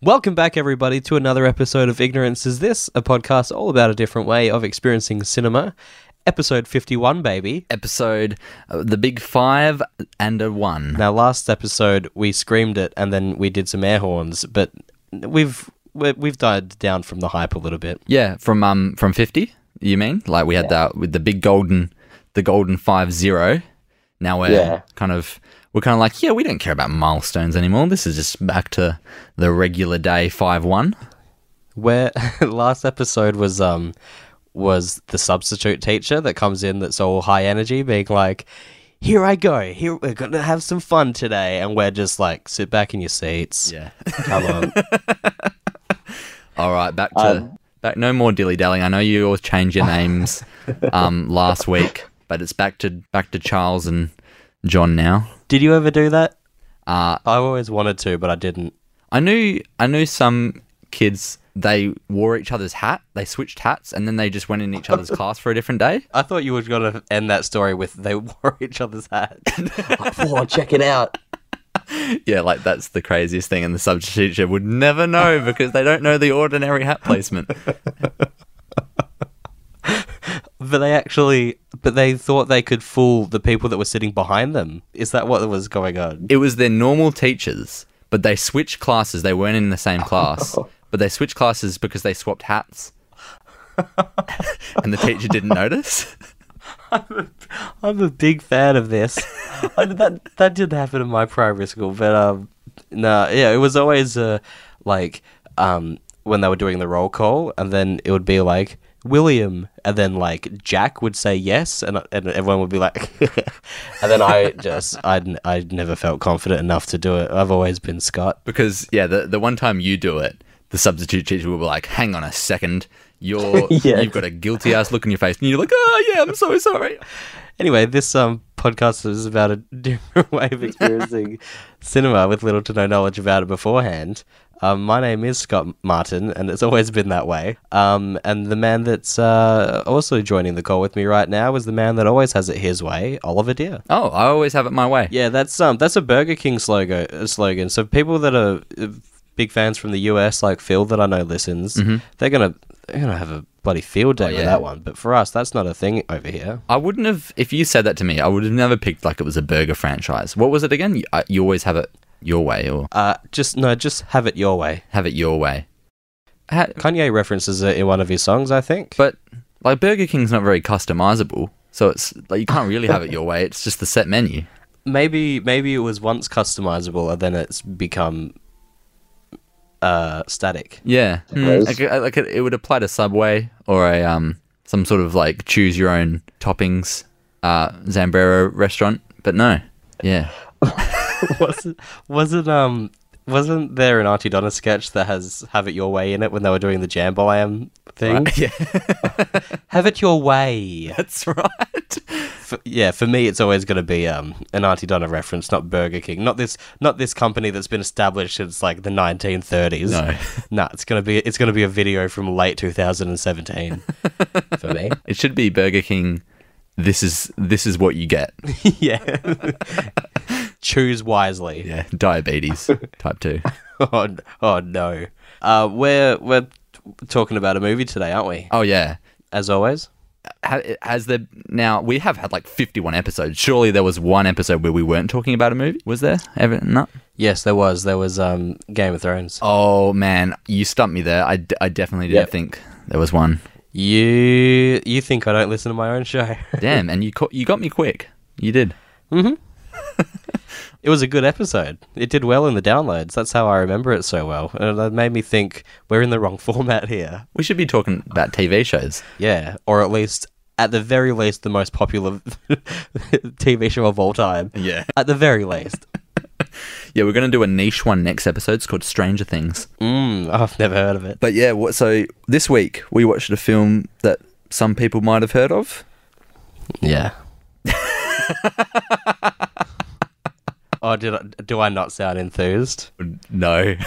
Welcome back, everybody, to another episode of Ignorance Is This, a podcast all about a different way of experiencing cinema. Episode 51, baby. Episode uh, the big five and a one. Now, last episode, we screamed it and then we did some air horns, but we've we- we've died down from the hype a little bit. Yeah, from um from fifty. You mean like we had that with the big golden, the golden five zero. Now we're Yeah. kind of we're kind of like yeah we don't care about milestones anymore. This is just back to the regular day five one. Where last episode was um was the substitute teacher that comes in that's all high energy, being like, "Here I go. Here we're gonna have some fun today," and we're just like, "Sit back in your seats. Yeah. Come on." All right, back to Um, back. No more dilly dallying. I know you all change your names um last week, but it's back to back to Charles and John now. Did you ever do that? Uh I always wanted to, but I didn't. I knew I knew some kids they wore each other's hat. They switched hats and then they just went in each other's class for a different day. I thought you were going to end that story with they wore each other's hats. oh, check it out. Yeah, like that's the craziest thing, and the substitute teacher would never know because they don't know the ordinary hat placement. But they actually, but they thought they could fool the people that were sitting behind them. Is that what was going on? It was their normal teachers, but they switched classes. They weren't in the same class, but they switched classes because they swapped hats, and the teacher didn't notice. I'm a big fan of this. I, that that did happen in my primary school, but um, no, yeah, it was always uh, like um when they were doing the roll call, and then it would be like William, and then like Jack would say yes, and and everyone would be like, and then I just I I never felt confident enough to do it. I've always been Scott. Because yeah, the the one time you do it, the substitute teacher will be like, "Hang on a second, you're Yeah. you've got a guilty ass look in your face," and you're like, "Oh yeah, I'm so sorry." Anyway, this um podcast is about a different way of experiencing cinema with little to no knowledge about it beforehand. Um, my name is Scott Martin, and it's always been that way. Um, and the man that's uh, also joining the call with me right now is the man that always has it his way, Oliver Deer. Oh, I always have it my way. Yeah, that's um that's a Burger King slogan. uh, Slogan. So people that are uh, big fans from the US, like Phil, that I know listens, they're gonna they're gonna have a bloody field day with yeah. that one. But for us, that's not a thing over here. I wouldn't have if you said that to me. I would have never picked like it was a burger franchise. What was it again? You, uh, you always have it your way, or Uh, just no, just have it your way. have it your way. Ha- Kanye references it in one of his songs, I think. but like Burger King's not very customizable, so it's like you can't really have it your way. It's just the set menu. maybe maybe it was once customizable and then it's become uh static. Yeah, Hmm. like, uh, like it, it would apply to Subway or a um some sort of like choose your own toppings uh Zambrero restaurant, but no. Yeah. wasn't wasn't um wasn't there an Aunty Donna sketch that has "Have It Your Way" in it when they were doing the Jambalam thing? yeah. Have it your way. That's right. For, yeah, for me, it's always going to be um, an Aunty Donna reference, not Burger King, not this, not this company that's been established since like the 1930s. No. nah, it's gonna be it's gonna be a video from late 2017 for me. It should be Burger King. This is this is what you get. yeah. Choose wisely. Yeah, diabetes type 2. Oh, oh no. Uh, we're we're talking about a movie today, aren't we? Oh yeah. As always. Has there now we have had like 51 episodes. Surely there was one episode where we weren't talking about a movie. Was there? Ever no? Yes, there was. There was um, Game of Thrones. Oh man, you stumped me there. I, d- I definitely didn't Yep. think there was one. You you think I don't listen to my own show? Damn, and you co- you got me quick. You did. it was a good episode. It did well in the downloads. That's how I remember it so well. And that made me think we're in the wrong format here. We should be talking about TV shows. Yeah, or at least at the very least the most popular TV show of all time. Yeah. At the very least. Yeah, we're going to do a niche one next episode. It's called Stranger Things. Mm, I've never heard of it. But yeah, so this week we watched a film that some people might have heard of. Yeah. Oh, did I, do I not sound enthused? No.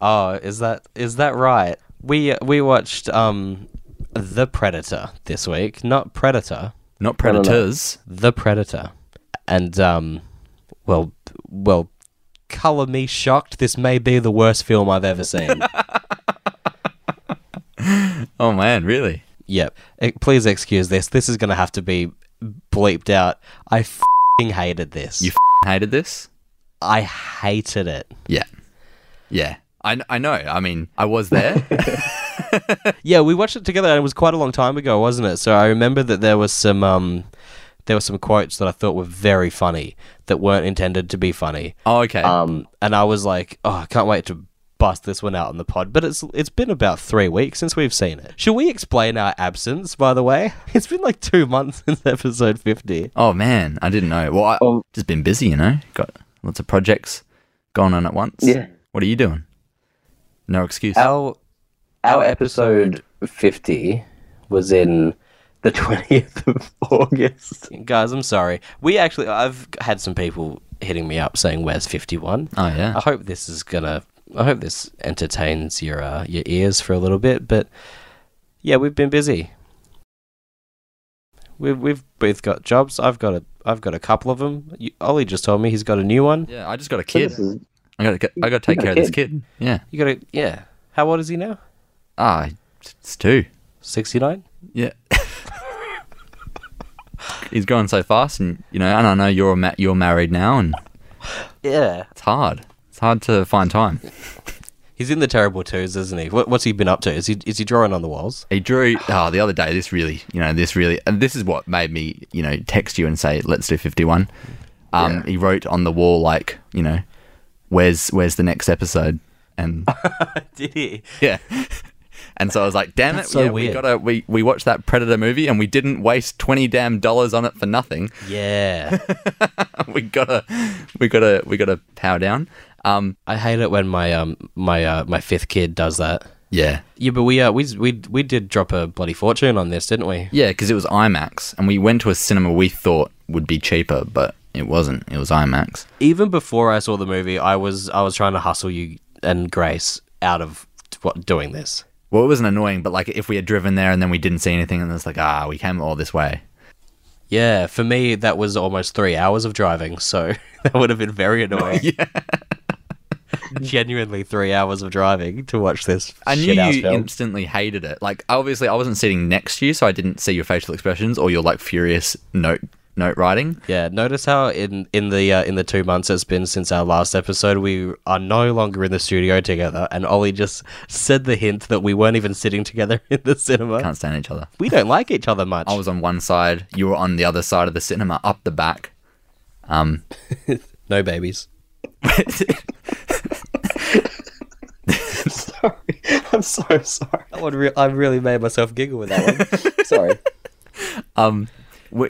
Oh, is that is that right? We we watched um The Predator this week, not Predator, Not no, no. Predators. The Predator. And um well well color me shocked. This may be the worst film I've ever seen. Oh man, really? yep. Please excuse this. This is going to have to be bleeped out. I fing hated this. You f- hated this? I hated it. Yeah. Yeah. I, I know. I mean, I was there. Yeah, we watched it together and it was quite a long time ago, wasn't it? So I remember that there was some um there were some quotes that I thought were very funny that weren't intended to be funny. oh, okay. Um and I was like, "Oh, I can't wait to bust this one out on the pod." But it's it's been about 3 weeks since we've seen it. Should we explain our absence, by the way? It's been like 2 months since episode 50. oh man, I didn't know. Well, I Oh. just been busy, you know. Got lots of projects going on at once. Yeah. What are you doing? No excuse. Our our episode fifty was in the twentieth of August. Guys, I'm sorry. We actually I've had some people hitting me up saying where's 51? Oh yeah. I hope this is gonna. I hope this entertains your uh, your ears for a little bit. But yeah, we've been busy. We've we've both got jobs. I've got a I've got a couple of them. You, Ollie just told me he's got a new one. Yeah, I just got a So kid. this is- I got to I got to take care of this kid? kid. Yeah. You got to yeah. How old is he now? Ah, it's two. Sixty nine. Yeah. He's going so fast, and you know, and I know you're ma- you're married now, and Yeah. it's hard. Hard to find time. He's in the terrible twos, isn't he? What, what's he been up to? Is he is he drawing on the walls? He drew. Oh, the other day, this really, you know, this really, and this is what made me, you know, text you and say, let's do fifty-one. Um, Yeah. he wrote on the wall like, you know, where's where's the next episode, and Did he? yeah. And so I was like, "Damn it! So yeah, we gotta we, we watched that Predator movie and we didn't waste twenty damn dollars on it for nothing. Yeah. we gotta we gotta we gotta power down. Um, I hate it when my um my uh, my fifth kid does that. yeah, Yeah, but we uh we we we did drop a bloody fortune on this, didn't we? yeah, because it was IMAX, and we went to a cinema we thought would be cheaper, but it wasn't. It was IMAX. Even before I saw the movie, I was I was trying to hustle you and Grace out of what doing this. Well, it wasn't annoying, but like if we had driven there and then we didn't see anything, and it's like, ah, we came all this way. Yeah, for me that was almost three hours of driving, so that would have been very annoying. yeah, Genuinely three hours of driving to watch this I knew you film. instantly hated it. Like, obviously, I wasn't sitting next to you, so I didn't see your facial expressions or your like furious note note writing. yeah, notice how in in the uh, in the two months it's been since our last episode, we are no longer in the studio together, and Ollie just said the hint that we weren't even sitting together in the cinema. Can't stand each other. We don't like each other much. I was on one side, you were on the other side of the cinema, up the back. Um, no babies. Sorry, I'm so sorry. That one re- I really made myself giggle with that one. Sorry. um,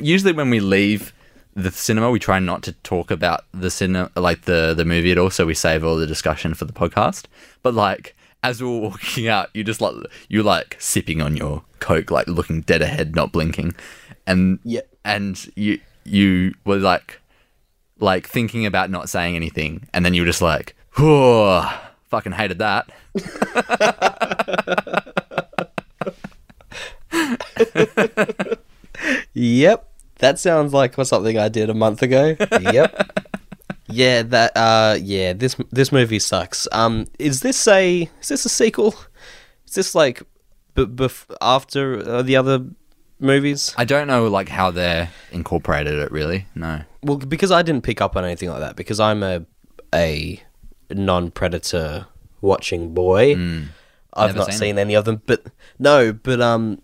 usually when we leave the cinema, we try not to talk about the cinema, like the the movie at all. So we save all the discussion for the podcast. But like as we were walking out, you just like you like sipping on your coke, like looking dead ahead, not blinking, and Yeah. and you you were like like thinking about not saying anything, and then you were just like, "Whoa, fucking hated that." Yep. That sounds like something I did a month ago. yep. Yeah, that uh yeah, this this movie sucks. Um is this a is this a sequel? Is this like b- bef- after uh, the other movies? I don't know like how they're incorporated it really. No. Well, because I didn't pick up on anything like that because I'm a a non-predator watching boy. I've Never not seen seen any of them, but no, but um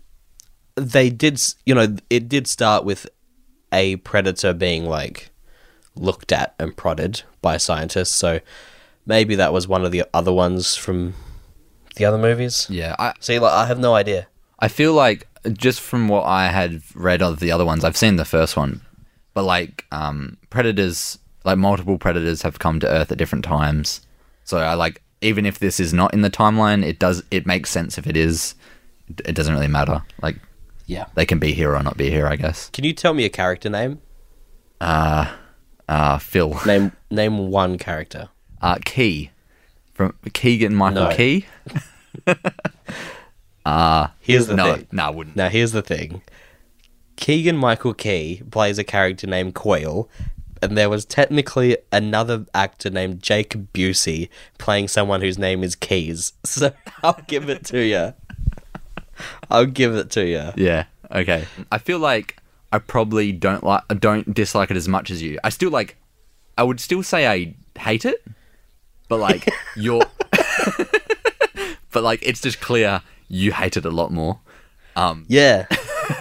they did, you know, it did start with a predator being like looked at and prodded by scientists. So maybe that was one of the other ones from the other movies. Yeah, I See, like, I have no idea. I feel like just from what I had read of the other ones, I've seen the first one, but like um, predators, like multiple predators have come to Earth at different times. So I like even if this is not in the timeline, it does it makes sense if it is. It- doesn't really matter. Like Yeah. they can be here or not be here, I guess. Can you tell me a character name? Uh uh Phil, Name name one character. uh, Key from Keegan Michael No. Key. Uh here's the no, thing. no, I wouldn't. Now, here's the thing. Keegan Michael Key plays a character named Coyle, and there was technically another actor named Jake Busey playing someone whose name is Keyes. So I'll give it to you. I'll give it to you. Yeah. Okay. I feel like I probably don't like I don't dislike it as much as you. I still like I would still say I hate it, but like you're but like it's just clear you hate it a lot more. Um Yeah.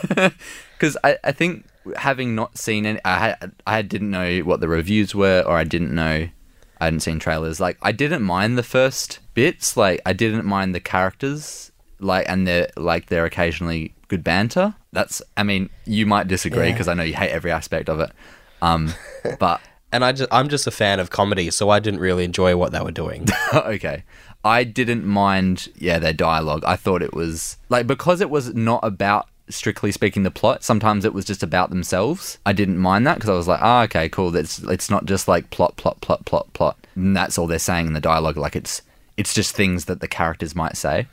because I, I think having not seen any, I had, I didn't know what the reviews were, or I didn't know, I hadn't seen trailers. Like I didn't mind the first bits, like I didn't mind the characters, like and they're like they're occasionally good banter. That's, I mean, you might disagree Yeah. because I know you hate every aspect of it. Um, but And I just, I'm just a fan of comedy, so I didn't really enjoy what they were doing. okay. I didn't mind, yeah, their dialogue. I thought it was like because it was not about strictly speaking the plot. Sometimes it was just about themselves. I didn't mind that because I was like, ah, okay, cool. That's it's not just like plot, plot, plot, plot, plot. And that's all they're saying in the dialogue. Like it's it's just things that the characters might say.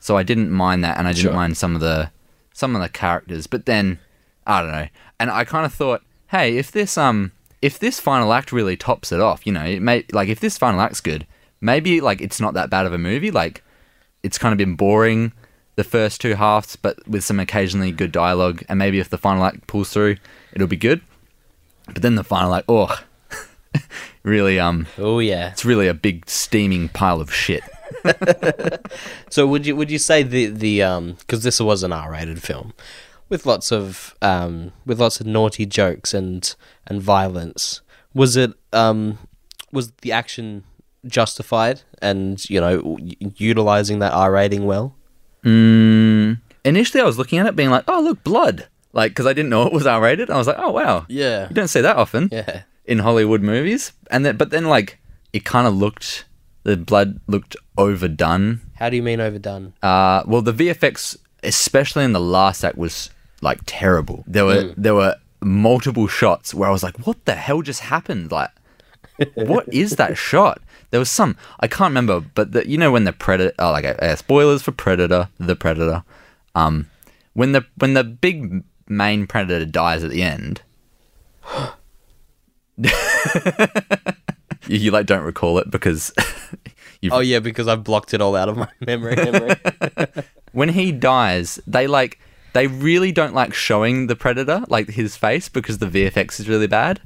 So I didn't mind that, and I didn't Sure. mind some of the some of the characters. But then I don't know, and I kind of thought, hey, if this um if this final act really tops it off, you know, it may like if this final act's good, maybe like it's not that bad of a movie. Like it's kind of been boring the first two halves, but with some occasionally good dialogue, and maybe if the final act pulls through, it'll be good. But then the final act, oh, really um, oh yeah. it's really a big steaming pile of shit. So would you would you say the the um because this was an R-rated film with lots of um with lots of naughty jokes and and violence was it um was the action justified and you know utilizing that R rating well? Mm, initially, I was looking at it, being like, "Oh, look, blood!" Like, because I didn't know it was R rated. I was like, "Oh, wow, Yeah. you don't see that often Yeah. in Hollywood movies." And then, but then, like, it kind of looked the blood looked overdone. How do you mean overdone? Uh, well, the VFX, especially in the last act, was like terrible. There were there were multiple shots where I was like, "What the hell just happened?" Like, what is that shot? There was some I can't remember, but the, you know when the predator, oh, like uh, spoilers for Predator, the Predator, um, when the when the big main predator dies at the end. you, you like don't recall it because you've Oh yeah, because I've blocked it all out of my memory. memory. when he dies, they like they really don't like showing the predator like his face because the VFX is really bad.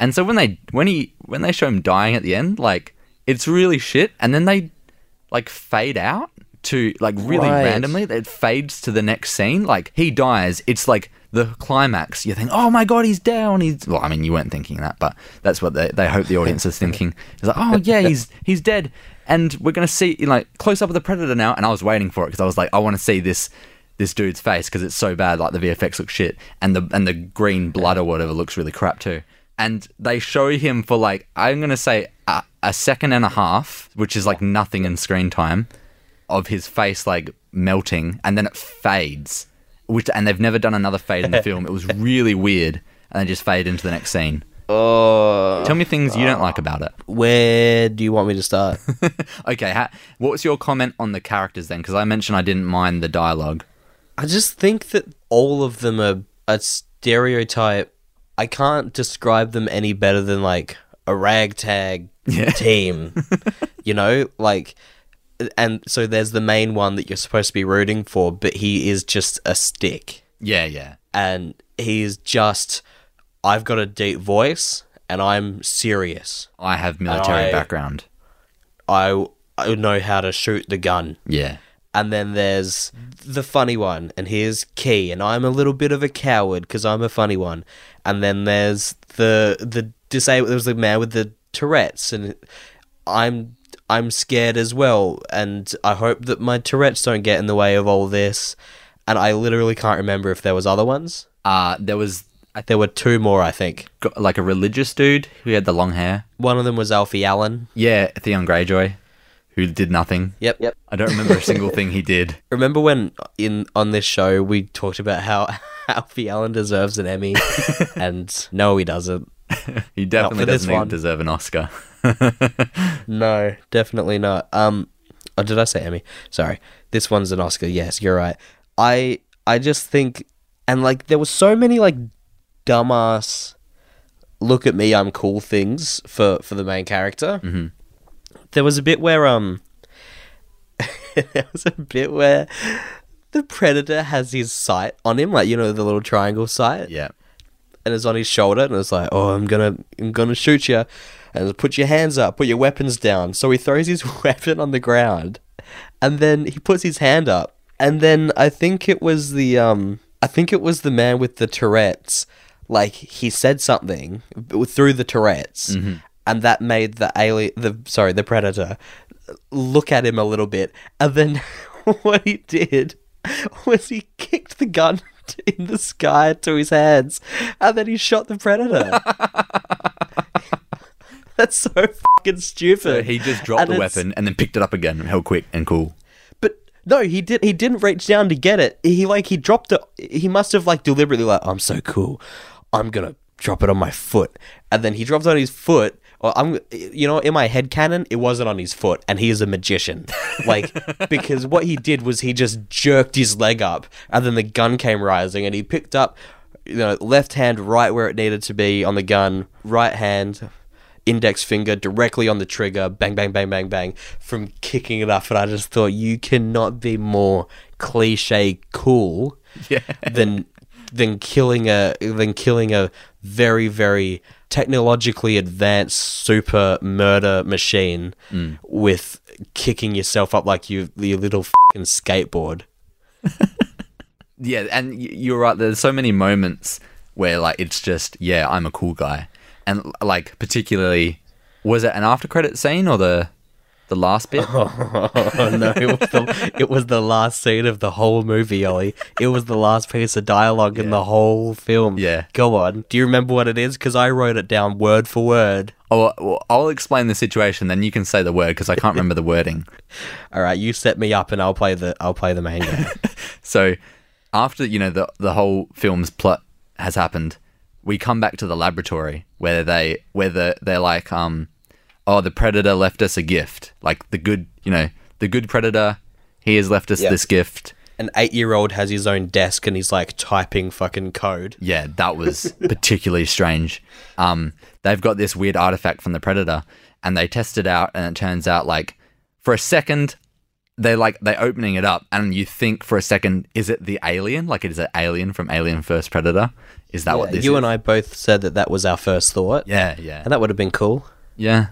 And so when they when he when they show him dying at the end, like it's really shit. And then they like fade out to like really Right. randomly. It fades to the next scene. Like he dies. It's like the climax. You think oh my god he's down. He's well i mean you weren't thinking that but that's what they, they hope the audience is thinking. It's like oh yeah he's he's dead. And we're gonna see like close up of the predator now and i was waiting for it because i was like i want to see this this dude's face because it's so bad. Like the vfx looks shit and the and the green blood or whatever looks really crap too and they show him for like i'm gonna say a, a second and a half which is like nothing in screen time of his face like melting and then it fades which and they've never done another fade in the film. It was really weird and they just fade into the next scene. Oh, tell me things you don't like about it. Where do you want me to start? okay ha- what was your comment on the characters then? Because i mentioned i didn't mind the dialogue. I just think that all of them are a stereotype. I can't describe them any better than like a ragtag Yeah. team. you know, like and so there's the main one that you're supposed to be rooting for, but he is just a stick. yeah yeah And he's just I've got a deep voice and I'm serious. i have military I- background I I know how to shoot the gun. yeah And then there's the funny one, and here's Key, and I'm a little bit of a coward because I'm a funny one. And then there's the the disabled. There was the man with the Tourette's, and I'm I'm scared as well. And I hope that my Tourette's don't get in the way of all this. And I literally can't remember if there was other ones. uh there was There were two more, I think. like a religious dude who had the long hair One of them was Alfie Allen. yeah theon greyjoy who did nothing Yep. Yep. i don't remember a single thing he did Remember when in on this show we talked about how Alfie Allen deserves an Emmy, and no, he doesn't. he definitely doesn't deserve an oscar No, definitely not. Um, oh, did I say Emmy? Sorry, this one's an Oscar. Yes, you're right. I I just think, and like there was so many like dumbass look at me, I'm cool things for for the main character. Mm-hmm. There was a bit where um, there was a bit where the predator has his sight on him, like you know the little triangle sight, Yeah. and it's on his shoulder, and it's like, oh, I'm gonna, I'm gonna shoot you, and put your hands up, put your weapons down. So he throws his weapon on the ground, and then he puts his hand up, and then I think it was the, um, I think it was the man with the Tourette's, like he said something through the Tourette's, and that made the alien, the sorry, the predator, look at him a little bit, and then what he did was he kicked the gun in the sky to his hands, and then he shot the predator. That's so fucking stupid. So he just dropped And the it's- weapon and then picked it up again, held quick and cool. But no, he did. He didn't reach down to get it. He like he dropped it. He must have like deliberately like I'm so cool. I'm gonna drop it on my foot, and then he dropped it on his foot. Or I'm, you know, in my head canon, it wasn't on his foot, and he is a magician. Like because what he did was he just jerked his leg up, and then the gun came rising, and he picked up, you know, left hand right where it needed to be on the gun, right hand index finger directly on the trigger, bang, bang, bang, bang, bang, from kicking it up. And I just thought, you cannot be more cliche cool Yeah. than than killing a than killing a very very technologically advanced super murder machine mm. with kicking yourself up like you your little fucking skateboard. Yeah, and you're right. There's so many moments where like it's just yeah, I'm a cool guy, and like particularly, was it an after credit scene or the the last bit? Oh no! It was, the, it was the last scene of the whole movie, Ollie. It was the last piece of dialogue in the whole film. Yeah. Go on. Do you remember what it is? Because I wrote it down word for word. Oh, well, I'll explain the situation, then you can say the word because I can't remember the wording. All right, you set me up, and I'll play the I'll play the main game. So after you know the the whole film's plot has happened, we come back to the laboratory where they where the, they're like um oh the predator left us a gift like the good you know the good predator he has left us Yeah. this gift. An eight-year-old has his own desk, and he's like typing fucking code. Yeah, that was particularly strange. Um, they've got this weird artifact from the predator, and they test it out, and it turns out like for a second they're like they're opening it up, and you think for a second, is it the alien? Like it is an alien from Alien versus Predator? Is that what Yeah, this you is? and I both said that that was our first thought. Yeah, yeah, and that would have been cool. yeah.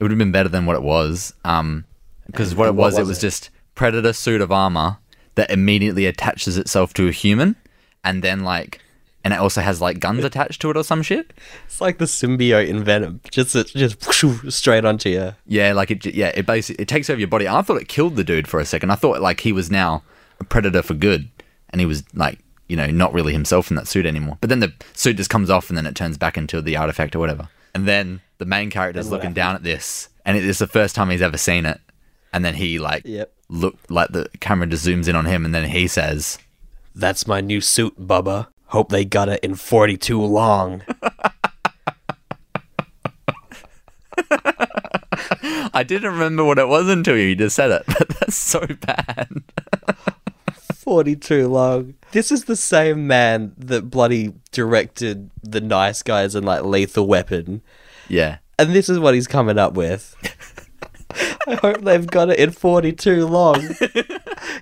It would have been better than what it was. Um, because what it what was, it was was it? just predator suit of armor that immediately attaches itself to a human, and then like, and it also has like guns attached to it or some shit. It's like the symbiote in Venom, just just straight onto you. Yeah, like it. Yeah, it basically it takes over your body. I thought it killed the dude for a second. I thought like he was now a predator for good, and he was like you know not really himself in that suit anymore. But then the suit just comes off, and then it turns back into the artifact or whatever. And then the main character's looking down at this, and it is the first time he's ever seen it. And then he like Yep. look like the camera just zooms in on him, and then he says, That's my new suit, Bubba. Hope they got it in 42 long. "I didn't remember what it was until you just said it." But that's so bad. 42 long. This is the same man that bloody directed The Nice Guys and like Lethal Weapon. Yeah. And this is what he's coming up with. I hope they've got it in 42 long.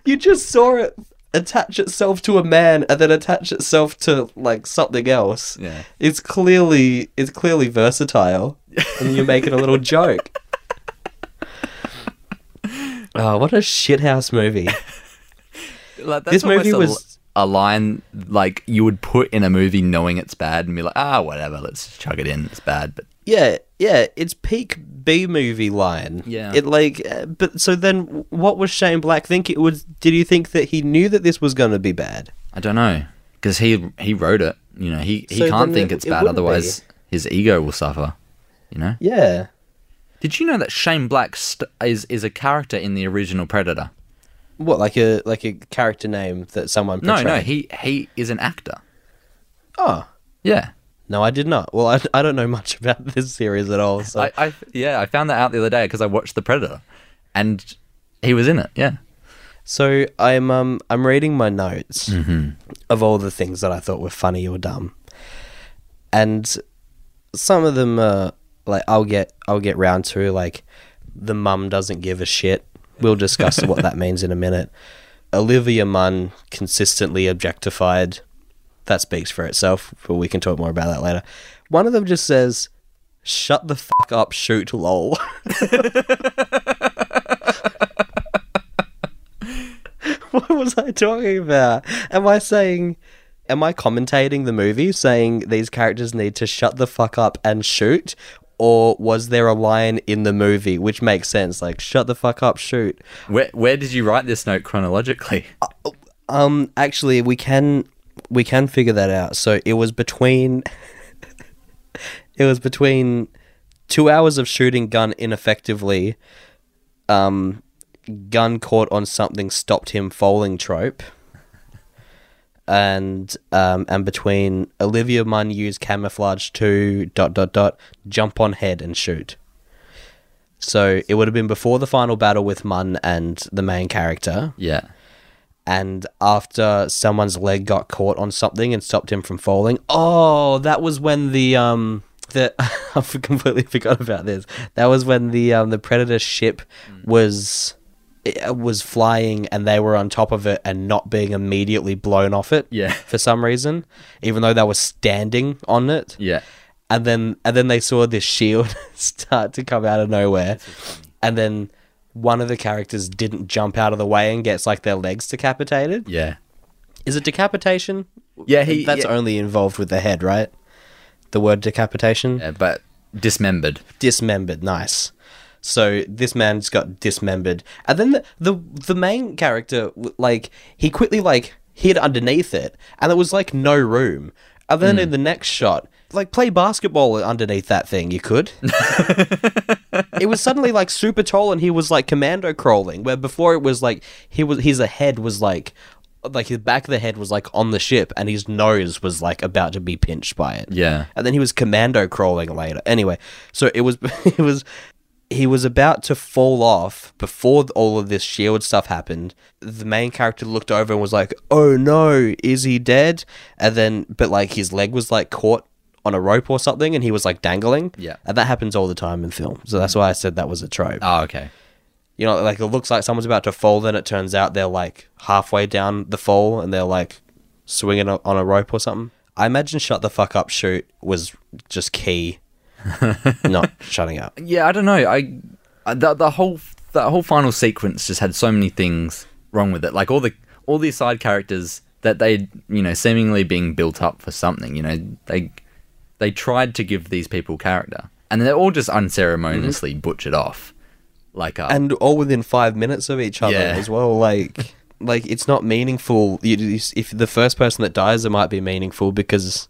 you just saw it attach itself to a man and then attach itself to like something else. Yeah. It's clearly it's clearly versatile. And you're making a little joke. Oh, what a shithouse movie. Like, that's This movie almost a- was- a line like you would put in a movie knowing it's bad and be like, ah, whatever, let's just chuck it in. It's bad, but Yeah, yeah, it's peak B movie line. Yeah. It like uh, but so then what was Shane Black think it was did you think that he knew that this was going to be bad? I don't know because he he wrote it. You know, he he So can't think it- it's bad, wouldn't otherwise his ego will suffer. You know. Yeah. Did you know that Shane Black st- is is a character in the original Predator? What like a like a character name that someone No, no, he he is an actor. Oh. Yeah. No, I did not. Well, I, I don't know much about this series at all. So I, I yeah, I found that out the other day because I watched the Predator, and he was in it. Yeah. So I'm um I'm reading my notes Mm-hmm. of all the things that I thought were funny or dumb, and some of them are like I'll get I'll get round to like the mum doesn't give a shit. We'll discuss what that means in a minute. Olivia Munn consistently objectified. That speaks for itself, but we can talk more about that later. One of them just says, "Shut the fuck up, shoot lol." what was I talking about? Am I saying am I commentating the movie saying these characters need to shut the fuck up and shoot? Or was there a line in the movie which makes sense, like shut the fuck up, shoot? Where where did you write this note chronologically? Um, actually, we can we can figure that out. So it was between it was between two hours of shooting gun ineffectively. Um, gun caught on something stopped him falling trope. And um, and between Olivia Munn use camouflage to dot dot dot jump on head and shoot. So it would have been before the final battle with Munn and the main character Yeah. And after someone's leg got caught on something and stopped him from falling. Oh, that was when the um the I completely forgot about this. That was when the um the predator ship was it was flying and they were on top of it and not being immediately blown off it. Yeah. For some reason, even though they were standing on it. Yeah. And then and then they saw this shield start to come out of nowhere. And then one of the characters didn't jump out of the way and gets like their legs decapitated. Yeah. Is it decapitation? Yeah, he- That's yeah. only involved with the head, right? The word decapitation? Yeah, but dismembered. Dismembered. Nice. So this man's got dismembered, and then the the, the main character, like he quickly like hid underneath it, and there was like no room. And then hmm. in the next shot, like play basketball underneath that thing, you could. it was suddenly like super tall, and he was like commando crawling. Where before it was like he was his head was like like his back of the head was like on the ship, and his nose was like about to be pinched by it Yeah. and then he was commando crawling later. Anyway, so it was it was he was about to fall off before all of this shield stuff happened. The main character looked over and was like, "Oh no, is he dead?" And then, but like his leg was like caught on a rope or something, and he was like dangling. Yeah. and that happens all the time in film. So that's why I said that was a trope. Oh, okay. You know, like it looks like someone's about to fall, then it turns out they're like halfway down the fall and they're like swinging on a rope or something. I imagine "shut the fuck up, shoot" was just key, not shutting up. Yeah, I don't know. I I- the the whole that whole final sequence just had so many things wrong with it. Like all the all these side characters that they you know seemingly being built up for something. You know they they tried to give these people character, and they're all just unceremoniously butchered off. Like uh, and all within five minutes of each other Yeah. as well. Like, like it's not meaningful. You, you- if the first person that dies, it might be meaningful because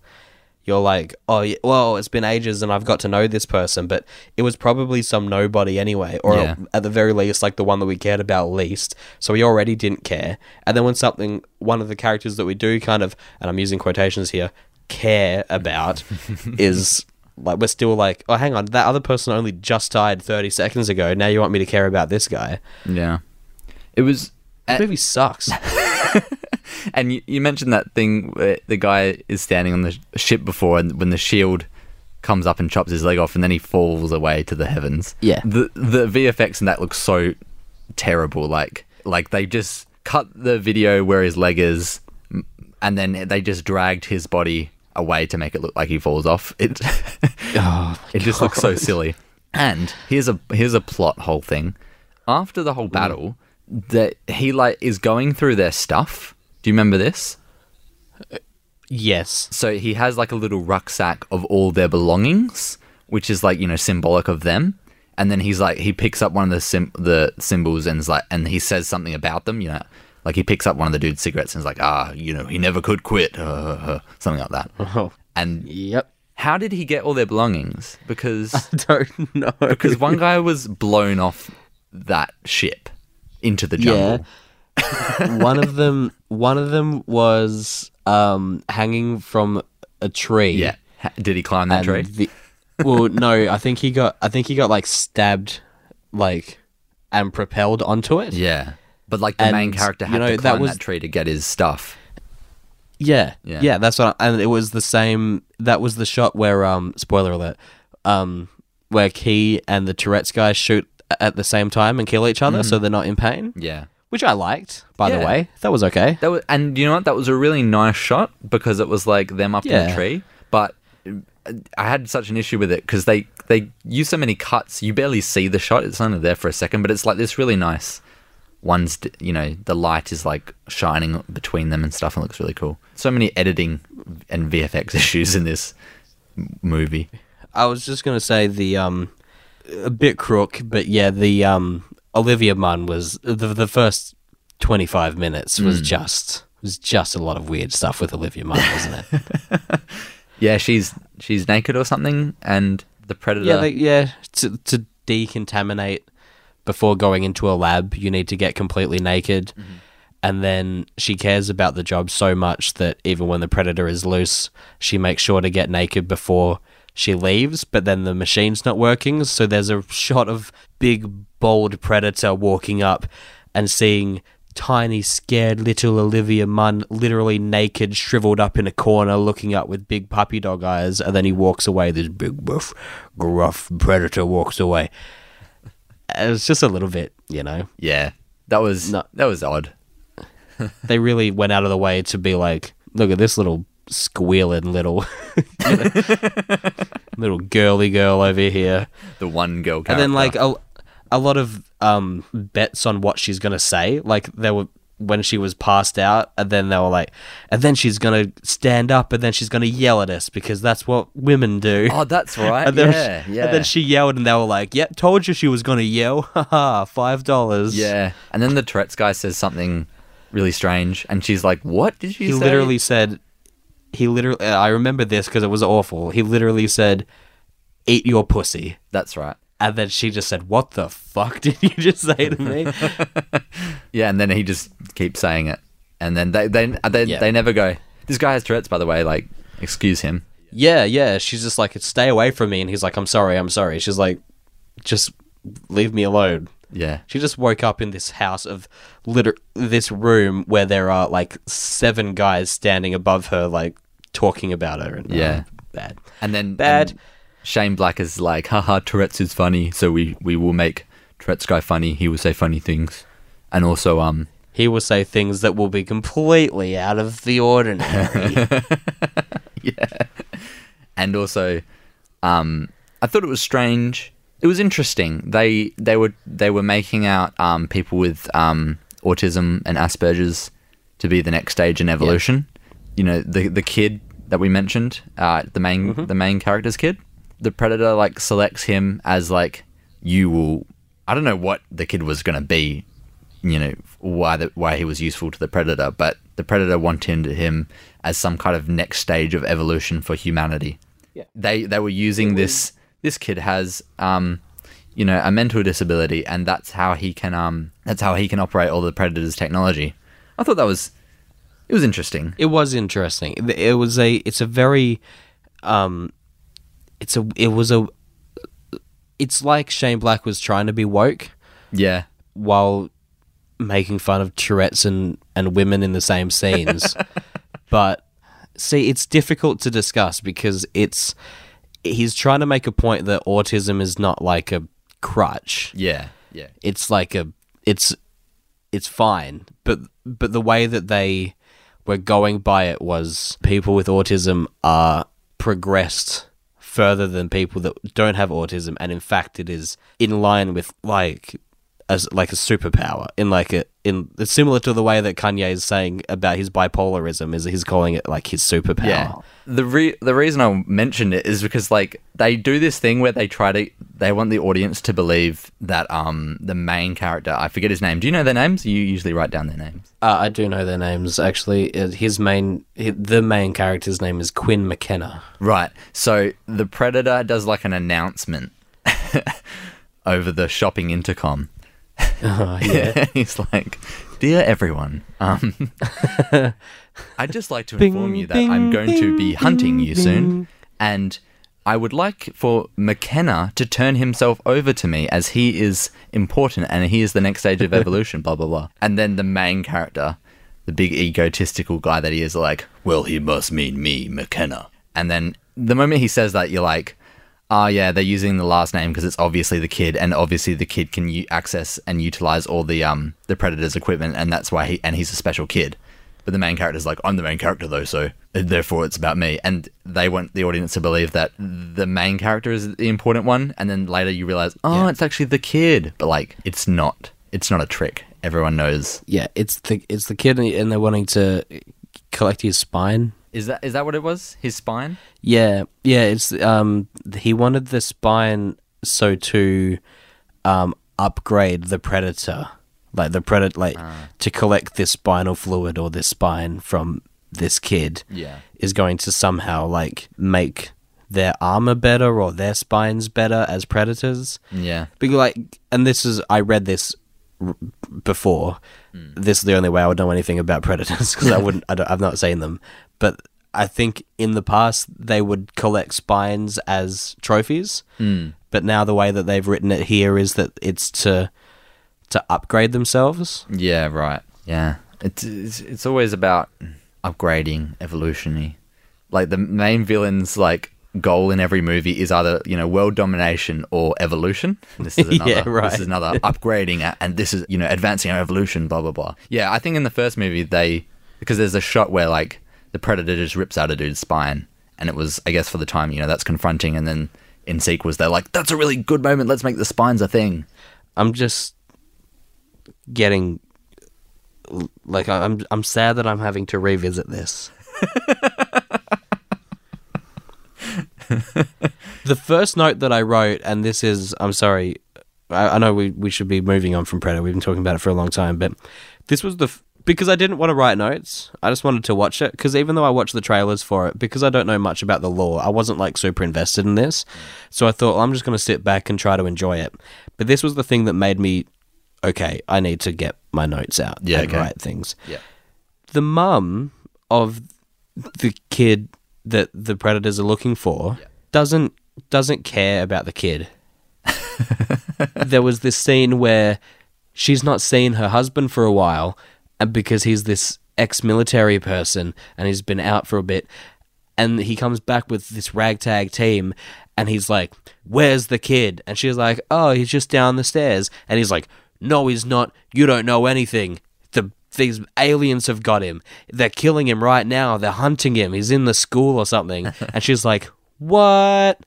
you're like, oh, well, it's been ages and I've got to know this person, but it was probably some nobody anyway, or Yeah. at the very least, like the one that we cared about least. So we already didn't care. And then when something, one of the characters that we do kind of, and I'm using quotations here, care about is like we're still like, oh, hang on, that other person only just died 30 seconds ago. Now you want me to care about this guy? yeah, it was. This movie sucks. And you, you mentioned that thing where the guy is standing on the sh- ship before, and when the shield comes up and chops his leg off, and then he falls away to the heavens. Yeah. the the VFX in that looks so terrible. Like like they just cut the video where his leg is, and then they just dragged his body away to make it look like he falls off. It oh, it just looks so silly. And here's a here's a plot hole thing. After the whole mm. battle, that he like is going through their stuff. Do you remember this? yes. So he has like a little rucksack of all their belongings, which is like you know symbolic of them. And then he's like he picks up one of the sim- the symbols and is like and he says something about them. You know, like he picks up one of the dude's cigarettes and is like ah you know he never could quit, uh, something like that. Oh, And yep. how did he get all their belongings? Because I Don't know. because one guy was blown off that ship into the jungle. Yeah. one of them, one of them was um, hanging from a tree. Yeah. Did he climb that tree? the- well, no, I think he got. I think he got like stabbed, like, and propelled onto it. Yeah. But like the main And, character you had know, to climb that, was- tree to get his stuff. Yeah, Yeah. yeah, that's what. I, and it was the same. That was the shot where, um, spoiler alert, um, where Key and the Tourette's guy shoot at the same time and kill each other, so they're not in pain. Yeah. Which I liked, by the Mm-hmm. Way. That was okay. That was, and you know what? That was a really nice shot because it was like them up in the tree. But I had such an issue with it because they they use so many cuts. You barely see the shot. It's only there for a second, but it's like this really nice. One's you know the light is like shining between them and stuff, and looks really cool. So many editing and VFX issues in this movie. I was just gonna say the um, a bit crook, but yeah, the um, Olivia Munn was the the first twenty five minutes was just was just a lot of weird stuff with Olivia Munn, wasn't it? Yeah, she's she's naked or something, and the predator. yeah, they, yeah. To to decontaminate before going into a lab, you need to get completely naked. Mm-hmm. And then she cares about the job so much that even when the predator is loose, she makes sure to get naked before she leaves. But then the machine's not working, so there's a shot of big, bold predator walking up and seeing tiny, scared little Olivia Munn literally naked, shriveled up in a corner, looking up with big puppy dog eyes. And then he walks away. This big, buff, gruff predator walks away. It was just a little bit, you know. yeah, that was No. that was odd. They really went out of the way to be like, look at this little squealing little, little girly girl over here. The one girl character. and then like a, a lot of um bets on what she's gonna say like there were when she was passed out and then they were like and then she's gonna stand up and then she's gonna yell at us because that's what women do oh, that's right. and then yeah, she, yeah. and then she yelled and they were like yep told you she was gonna yell haha five dollars Yeah, and then the Tourette's guy says something really strange, and she's like, "What did you he say?" literally said he literally i remember this because it was awful he literally said eat your pussy That's right. and then she just said what the fuck did you just say to me Yeah, and then he just keeps saying it, and then they they they, Yeah. they never go. This guy has Tourette's, by the way. Like, excuse him. Yeah, yeah. She's just like, stay away from me. And he's like, I'm sorry, I'm sorry. She's like, just leave me alone. Yeah, She just woke up in this house of liter- this room where there are like seven guys standing above her, like talking about her. And, uh, Yeah. bad. and then Bad. and Shane Black is like, "Haha, Tourette's is funny, so we we will make Tourette's guy funny. He will say funny things, and also um." He will say things that will be completely out of the ordinary. Yeah. And also um, I thought it was strange. It was interesting. They they were they were making out um, people with um, autism and Asperger's to be the next stage in evolution. You know, the the kid that we mentioned, uh, the main the main character's kid. The predator like selects him as like you will. I don't know what the kid was going to be. You know why the, why he was useful to the predator, but the predator wanted him as some kind of next stage of evolution for humanity Yeah. they they were using this this kid has um you know a mental disability and that's how he can um that's how he can operate all the predator's technology i thought that was it was interesting it was interesting. It- It was a. It's a very. Um, it's a. It was a. It's like Shane Black was trying to be woke. yeah while making fun of Tourette's and, and women in the same scenes. but see, it's difficult to discuss because it's he's trying to make a point that autism is not like a crutch. yeah yeah It's like a it's it's fine, but but the way that they were going by it was people with autism are progressed further than people that don't have autism and in fact it is in line with like as like a superpower in like a in it's similar to the way that Kanye is saying about his bipolarism is he's calling it like his superpower. yeah the re- the reason i mentioned it is because like they do this thing where they try to they want the audience to believe that um the main character i forget his name do you know their names you usually write down their names Uh, I do know their names actually. Uh, His main hi- the main character's name is Quinn McKenna. Right. So the Predator does like an announcement over the shopping intercom. Oh, yeah. He's like, "Dear everyone, um, I'd just like to Bing, inform you that bing, I'm going to be bing, hunting you bing, soon, and I would like for McKenna to turn himself over to me as he is important and he is the next stage of evolution." blah blah blah. And then the main character the big egotistical guy that he is, like, well, he must mean me, McKenna. And then the moment he says that, you're like, oh yeah, they're using the last name because it's obviously the kid, and obviously the kid can u- access and utilize all the um the predator's equipment, and that's why he and he's a special kid. But the main character's like, I'm the main character though, so therefore it's about me. And they want the audience to believe that the main character is the important one, and then later you realize, oh, Yeah. it's actually the kid. But like, it's not. It's not a trick. Everyone knows. Yeah, it's the it's the kid, and they're wanting to collect his spine. Is that is that what it was? His spine? Yeah, yeah. It's um he wanted the spine so to um upgrade the predator, like the predator, like to collect this spinal fluid or this spine from this kid Yeah. is going to somehow like make their armor better or their spines better as predators. Yeah. Because like, and this is I read this r- before. This is the only way I would know anything about predators because I wouldn't. I don't, I've not seen them, but I think in the past they would collect spines as trophies. Mm. But now the way that they've written it here is that it's to to upgrade themselves. Yeah, right. Yeah. It's, it's it's always about upgrading, evolutionary. Like the main villain's like goal in every movie is either, you know, world domination or evolution. This is another Yeah, right. this is another upgrading and this is, you know, advancing our evolution, blah blah blah. Yeah, I think in the first movie they because there's a shot where like the predator just rips out a dude's spine and it was I guess for the time, you know, that's confronting and then in sequels they're like, That's a really good moment, let's make the spines a thing. I'm just getting like I'm I'm sad that I'm having to revisit this. the first note that I wrote, and this is I'm sorry, I, I know we we should be moving on from Predator. We've been talking about it for a long time, but this was the f- because I didn't want to write notes. I just wanted to watch it because even though I watched the trailers for it, because I don't know much about the lore, I wasn't like super invested in this. So I thought well, I'm just going to sit back and try to enjoy it. But this was the thing that made me okay. I need to get my notes out Yeah, and okay. write things. Yeah. The mum of the kid that the predators are looking for doesn't doesn't care about the kid. there was this scene where she's not seen her husband for a while because he's this ex-military person and he's been out for a bit. And he comes back with this ragtag team and he's like where's the kid? And she's like oh he's just down the stairs. And he's like no he's not. You don't know anything. The these aliens have got him. They're killing him right now. They're hunting him. He's in the school or something. And she's like what?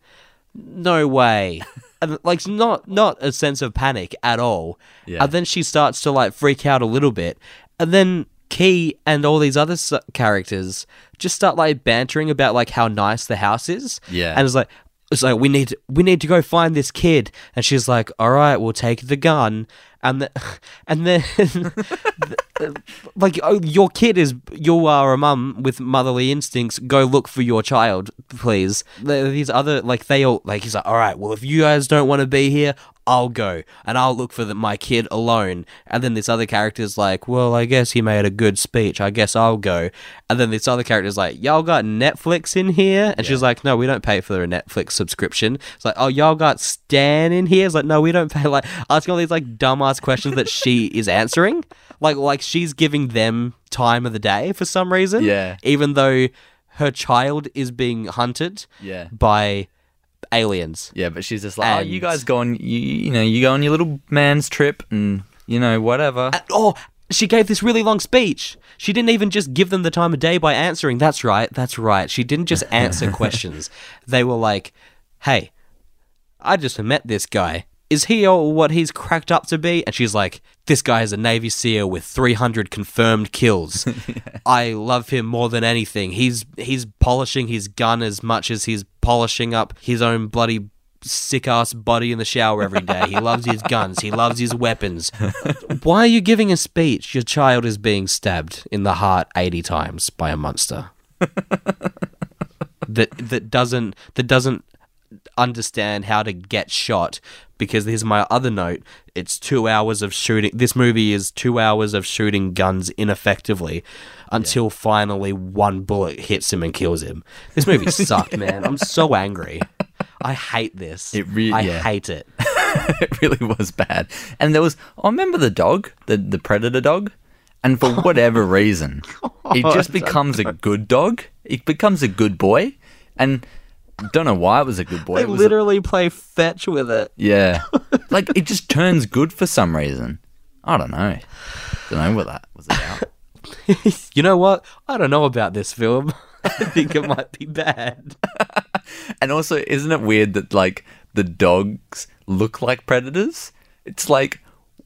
No way. And like not not a sense of panic at all. Yeah. and then she starts to like freak out a little bit and then key and all these other s- characters just start like bantering about like how nice the house is. Yeah. and it's like it's like we need to, we need to go find this kid. And she's like all right we'll take the gun. And the, and then like oh, your kid is you are a mum with motherly instincts. Go look for your child please. These other like they all like he's like all right well if you guys don't want to be here I'll go and I'll look for the, my kid alone. And then this other character's like well I guess he made a good speech. I guess I'll go. And then this other character's like y'all got Netflix in here? And she's like no we don't pay for a Netflix subscription. It's like oh y'all got Stan in here? It's like no we don't pay like asking all these like dumbass questions that she is answering. Like like she's giving them time of the day for some reason Yeah. even though her child is being hunted Yeah. by aliens Yeah, but she's just like, oh, you guys go on, you, you know, you go on your little man's trip and, you know, whatever. And- oh, she gave this really long speech. She didn't even just give them the time of day by answering. That's right. That's right. She didn't just answer questions. They were like, "Hey, I just met this guy. Is he all what he's cracked up to be?" And she's like, "This guy is a Navy SEAL with 300 confirmed kills. I love him more than anything. He's he's polishing his gun as much as he's polishing up his own bloody." Sick ass body in the shower every day. He loves his guns. He loves his weapons. Why are you giving a speech? Your child is being stabbed in the heart 80 times by a monster. that that doesn't that doesn't understand how to get shot because here's my other note it's 2 hours of shooting this movie is 2 hours of shooting guns ineffectively until finally one bullet hits him and kills him this movie sucked man i'm so angry i hate this It re- i yeah. hate it it really was bad. And there was, I remember the dog, the, the predator dog. And for whatever reason, it oh, just becomes a good dog. It becomes a good boy. And don't know why it was a good boy. They It was a- literally play fetch with it. yeah. like it just turns good for some reason. I don't know. Don't know what that was about. You know what? I don't know about this film. I think it might be bad. And also, isn't it weird that like the dogs look like predators? It's like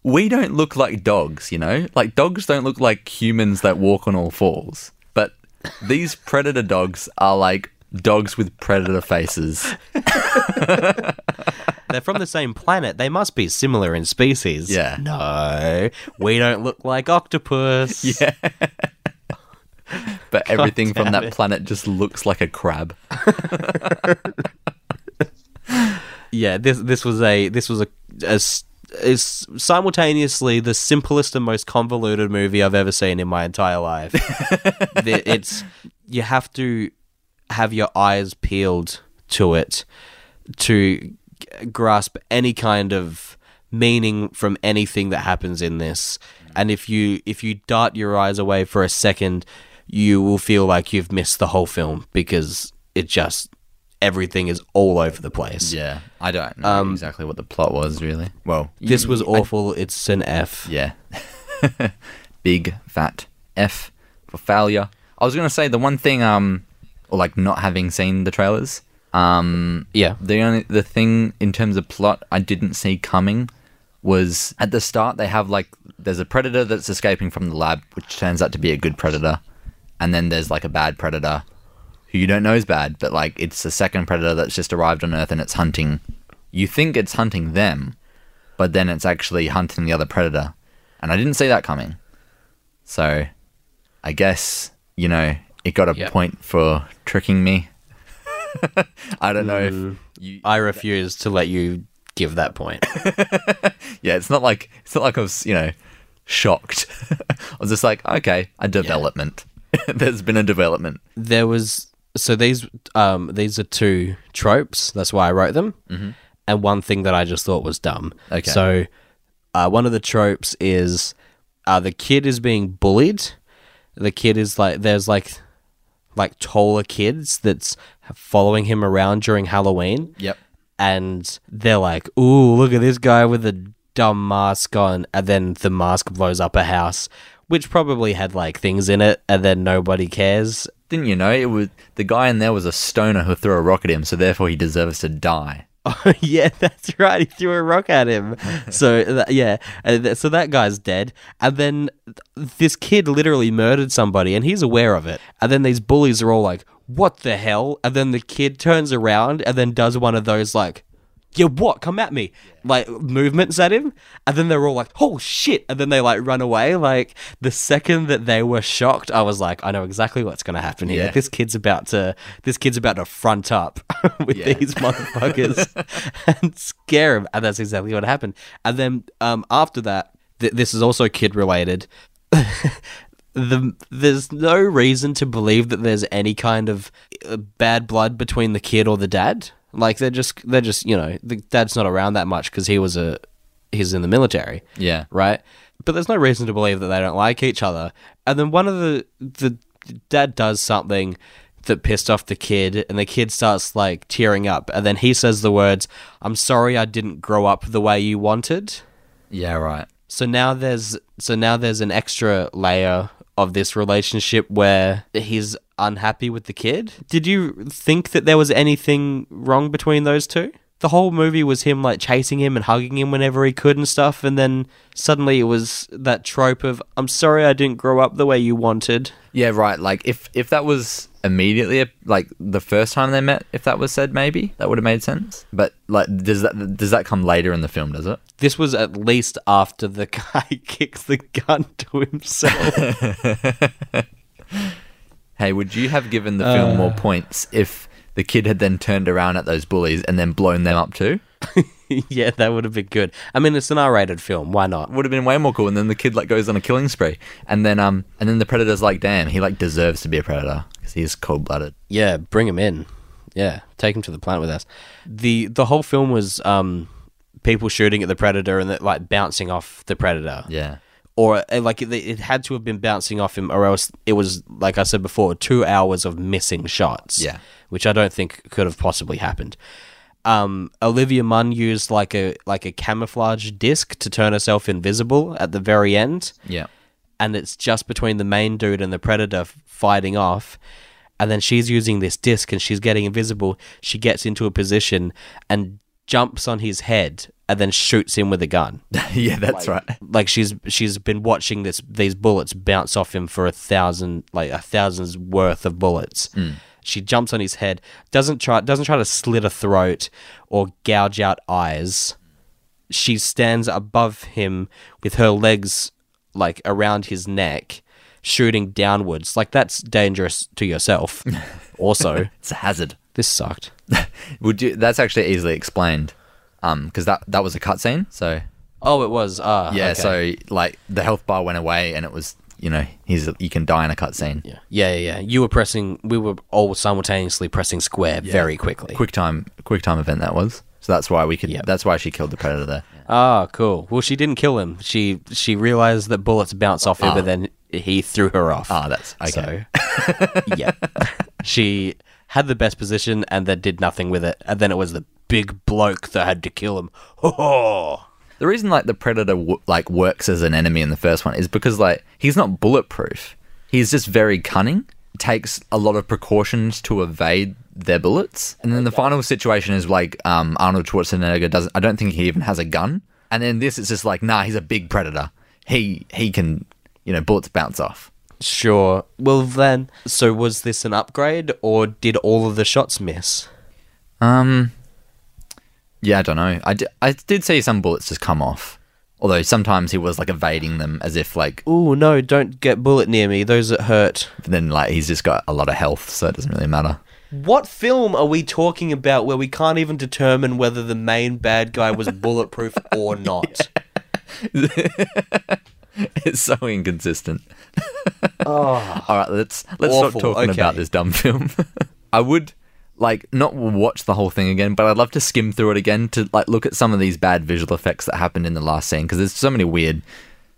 we don't look like dogs, you know? Like dogs don't look like humans that walk on all fours. But these predator dogs are like dogs with predator faces. They're from the same planet. They must be similar in species. Yeah. No, we don't look like octopus. Yeah. But everything from that it. planet just looks like a crab. Yeah, this this was a this was a, a is simultaneously the simplest and most convoluted movie I've ever seen in my entire life. It's you have to have your eyes peeled to it to grasp any kind of meaning from anything that happens in this. And if you if you dart your eyes away for a second, you will feel like you've missed the whole film because it just everything is all over the place. Yeah. I don't know exactly what the plot was, really. Well, This you- was I- awful. it's an F. Yeah. Big fat F for failure. I was gonna say the one thing, um, or like not having seen the trailers. Um, Yeah. the only the thing in terms of plot I didn't see coming was at the start they have like there's a predator that's escaping from the lab, which turns out to be a good predator, and then there's like a bad predator who you don't know is bad, but like it's a second predator that's just arrived on Earth and it's hunting. You think it's hunting them, but then it's actually hunting the other predator. And I didn't see that coming. So I guess, you know, it got a Yep. point for tricking me. I don't know Mm. if you I refuse to let you give that point. Yeah, it's not like it's not like I was, you know, shocked. I was just like, okay, a development. There's been a development. there was so these um these are two tropes. That's why I wrote them. Mm-hmm. And one thing that I just thought was dumb. Okay. So uh, one of the tropes is uh, the kid is being bullied. The kid is like there's like like taller kids that's following him around during Halloween. Yep. and they're like, "Ooh, look at this guy with a dumb mask on," and then the mask blows up a house, which probably had like things in it, and then nobody cares. Didn't you know it was the guy in there was a stoner who threw a rock at him, so therefore he deserves to die. Oh yeah, that's right. He threw a rock at him. so uh, that, yeah, and th- so that guy's dead, and then th- this kid literally murdered somebody, and he's aware of it. And then these bullies are all like, "What the hell?" And then the kid turns around and then does one of those like. Yeah, what? Come at me. Like movements at him. And then they're all like, oh shit. And then they like run away. Like the second that they were shocked, I was like, I know exactly what's gonna happen here. Yeah. This kid's about to this kid's about to front up with Yeah. these motherfuckers and scare him. And that's exactly what happened. And then um, after that, th- this is also kid related. the there's no reason to believe that there's any kind of uh, bad blood between the kid or the dad. Like they're just they're just you know the dad's not around that much because he was a he's in the military Yeah. right? But there's no reason to believe that they don't like each other. And then one of the the dad does something that pissed off the kid, and the kid starts like tearing up, and then he says the words, "I'm sorry, I didn't grow up the way you wanted." Yeah, right. So now there's so now there's an extra layer of this relationship where he's unhappy with the kid. Did you think that there was anything wrong between those two? The whole movie was him like chasing him and hugging him whenever he could and stuff, and then suddenly it was that trope of "I'm sorry I didn't grow up the way you wanted." Yeah, right. Like if if that was immediately like the first time they met, if that was said, maybe that would have made sense. But like, does that does that come later in the film? Does it? This was at least after the guy kicks the gun to himself. Hey, would you have given the film more points if the kid had then turned around at those bullies and then blown them up too? yeah, that would have been good. I mean, it's an R-rated film. Why not? Would have been way more cool. And then the kid like goes on a killing spree, and then um, and then the predator's like, damn, he like deserves to be a predator because he is cold blooded. Yeah, bring him in. Yeah, take him to the planet with us. the The whole film was um, people shooting at the predator and that, like bouncing off the predator. Yeah, or uh, like it, it had to have been bouncing off him, or else it was like I said before, two hours of missing shots. Yeah. which I don't think could have possibly happened. Um, Olivia Munn used like a like a camouflage disc to turn herself invisible at the very end Yeah. and it's just between the main dude and the predator fighting off and then she's using this disc and she's getting invisible she gets into a position and jumps on his head and then shoots him with a gun. Yeah, that's right. like she's she's been watching this these bullets bounce off him for a thousand like a thousand's worth of bullets. Hmm. She jumps on his head doesn't try doesn't try to slit a throat or gouge out eyes. She stands above him with her legs like around his neck shooting downwards. Like that's dangerous to yourself also. It's a hazard. this sucked. Would you? That's actually easily explained, um, because that that was a cutscene. So oh it was ah yeah, okay. so like the health bar went away, and it was you know he's you can die in a cutscene. Yeah, yeah, yeah. yeah. You were pressing. We were all simultaneously pressing square very quickly. Quick time, quick time event that was. So that's why we could. Yep. That's why she killed the predator there. Ah, cool. Well, she didn't kill him. She she realized that bullets bounce off him, but then he threw her off. Ah, that's okay. So, yeah, she had the best position and then did nothing with it, and then it was the big bloke that had to kill him. The reason like the predator like works as an enemy in the first one is because like he's not bulletproof. He's just very cunning. Takes a lot of precautions to evade their bullets. And then the final situation is like um, Arnold Schwarzenegger doesn't. I don't think he even has a gun. And then this is just like nah, he's a big predator. He he can you know bullets bounce off. Sure. Well then, so was this an upgrade, or did all of the shots miss? Um, yeah, I don't know. I di- I did see some bullets just come off. Although sometimes he was like evading them as if like Ooh, no! Don't get bullet near me. Those that hurt. then like he's just got a lot of health, so it doesn't really matter. What film are we talking about where we can't even determine whether the main bad guy was bulletproof or not? It's so inconsistent. Oh, All right, let's let's Awful, stop talking okay. about this dumb film. I would like not watch the whole thing again, but I'd love to skim through it again to like look at some of these bad visual effects that happened in the last scene because there's so many weird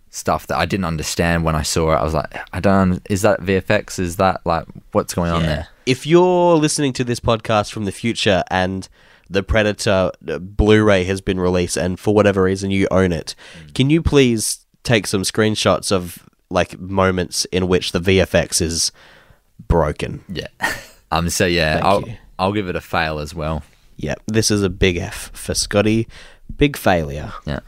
stuff that I didn't understand when I saw it. I was like, I don't. Is that VFX? Is that like what's going on there? If you're listening to this podcast from the future and the Predator uh, Blu-ray has been released, and for whatever reason you own it, can you please take some screenshots of like moments in which the VFX is broken? Yeah. Um. So yeah, I'll you. I'll give it a fail as well. Yeah, this is a big F for Scotty. Big failure. Yeah.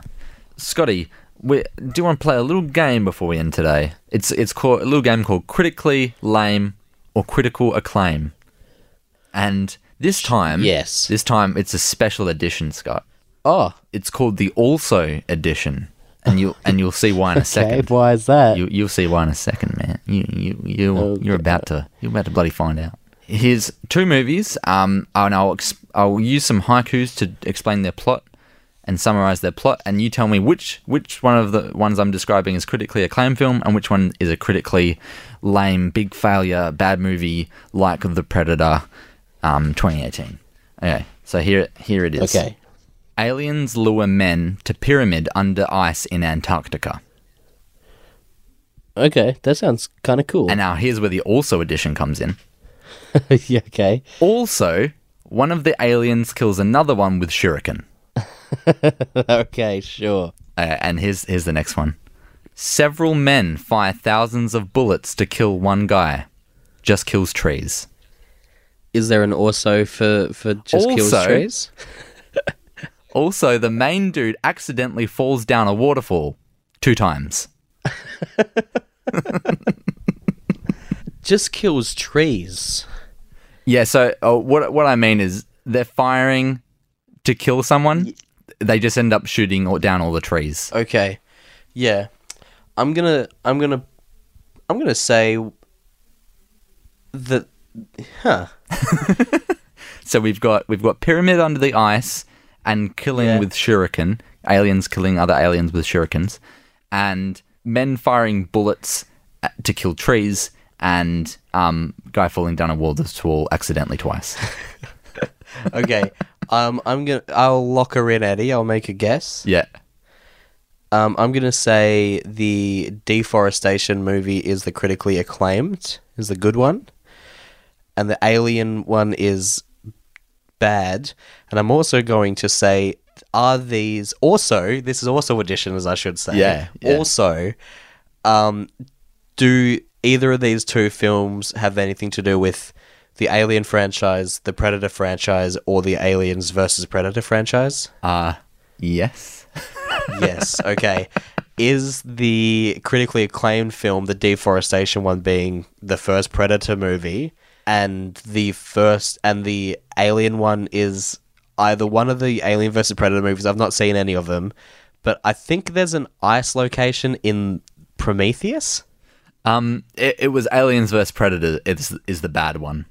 Scotty, we, do you want to play a little game before we end today? It's it's called a little game called Critically Lame or Critical Acclaim. And this time, Yes. this time it's a special edition, Scott. Oh, It's called the Also edition, and you and you'll see why in a second. why is that? You you'll see why in a second, man. You you you you're about to you're about to bloody find out. Here's two movies. Um, and I'll ex- I'll use some haikus to explain their plot and summarize their plot, and you tell me which which one of the ones I'm describing is critically acclaimed film, and which one is a critically lame, big failure, bad movie like The Predator, um, 2018. Okay, so here here it is. okay. Aliens lure men to pyramid under ice in Antarctica. Okay, that sounds kind of cool. And now here's where the also edition comes in. yeah, okay. Also, one of the aliens kills another one with shuriken. okay, sure. Uh, and here's here's the next one. Several men fire thousands of bullets to kill one guy. Just kills trees. Is there an also for for just kills Also- trees? Also, the main dude accidentally falls down a waterfall two times. Just kills trees. Yeah. So uh, what what I mean is they're firing to kill someone. They just end up shooting all, down all the trees. Okay. Yeah. I'm gonna I'm gonna I'm gonna say that huh. So we've got we've got pyramid under the ice and killing Yeah. with shuriken, aliens killing other aliens with shurikens, and men firing bullets uh, to kill trees, and um, guy falling down a wall wall accidentally twice. Okay. um I'm gonna I'll lock her in, Eddie. I'll make a guess. yeah, Um, I'm gonna say the deforestation movie is the critically acclaimed, is the good one, and the Alien one is bad. And I'm also going to say, are these also? This is also additions, I should say. Yeah, yeah. Also, um, do either of these two films have anything to do with the Alien franchise, the Predator franchise, or the Aliens versus Predator franchise? Uh, yes. yes. Okay. Is the critically acclaimed film, the deforestation one, being the first Predator movie, and the first and the Alien one is either one of the Alien versus Predator movies? I've not seen any of them, but I think there's an ice location in Prometheus, Um, it, it was Aliens vs Predator. Is is the bad one?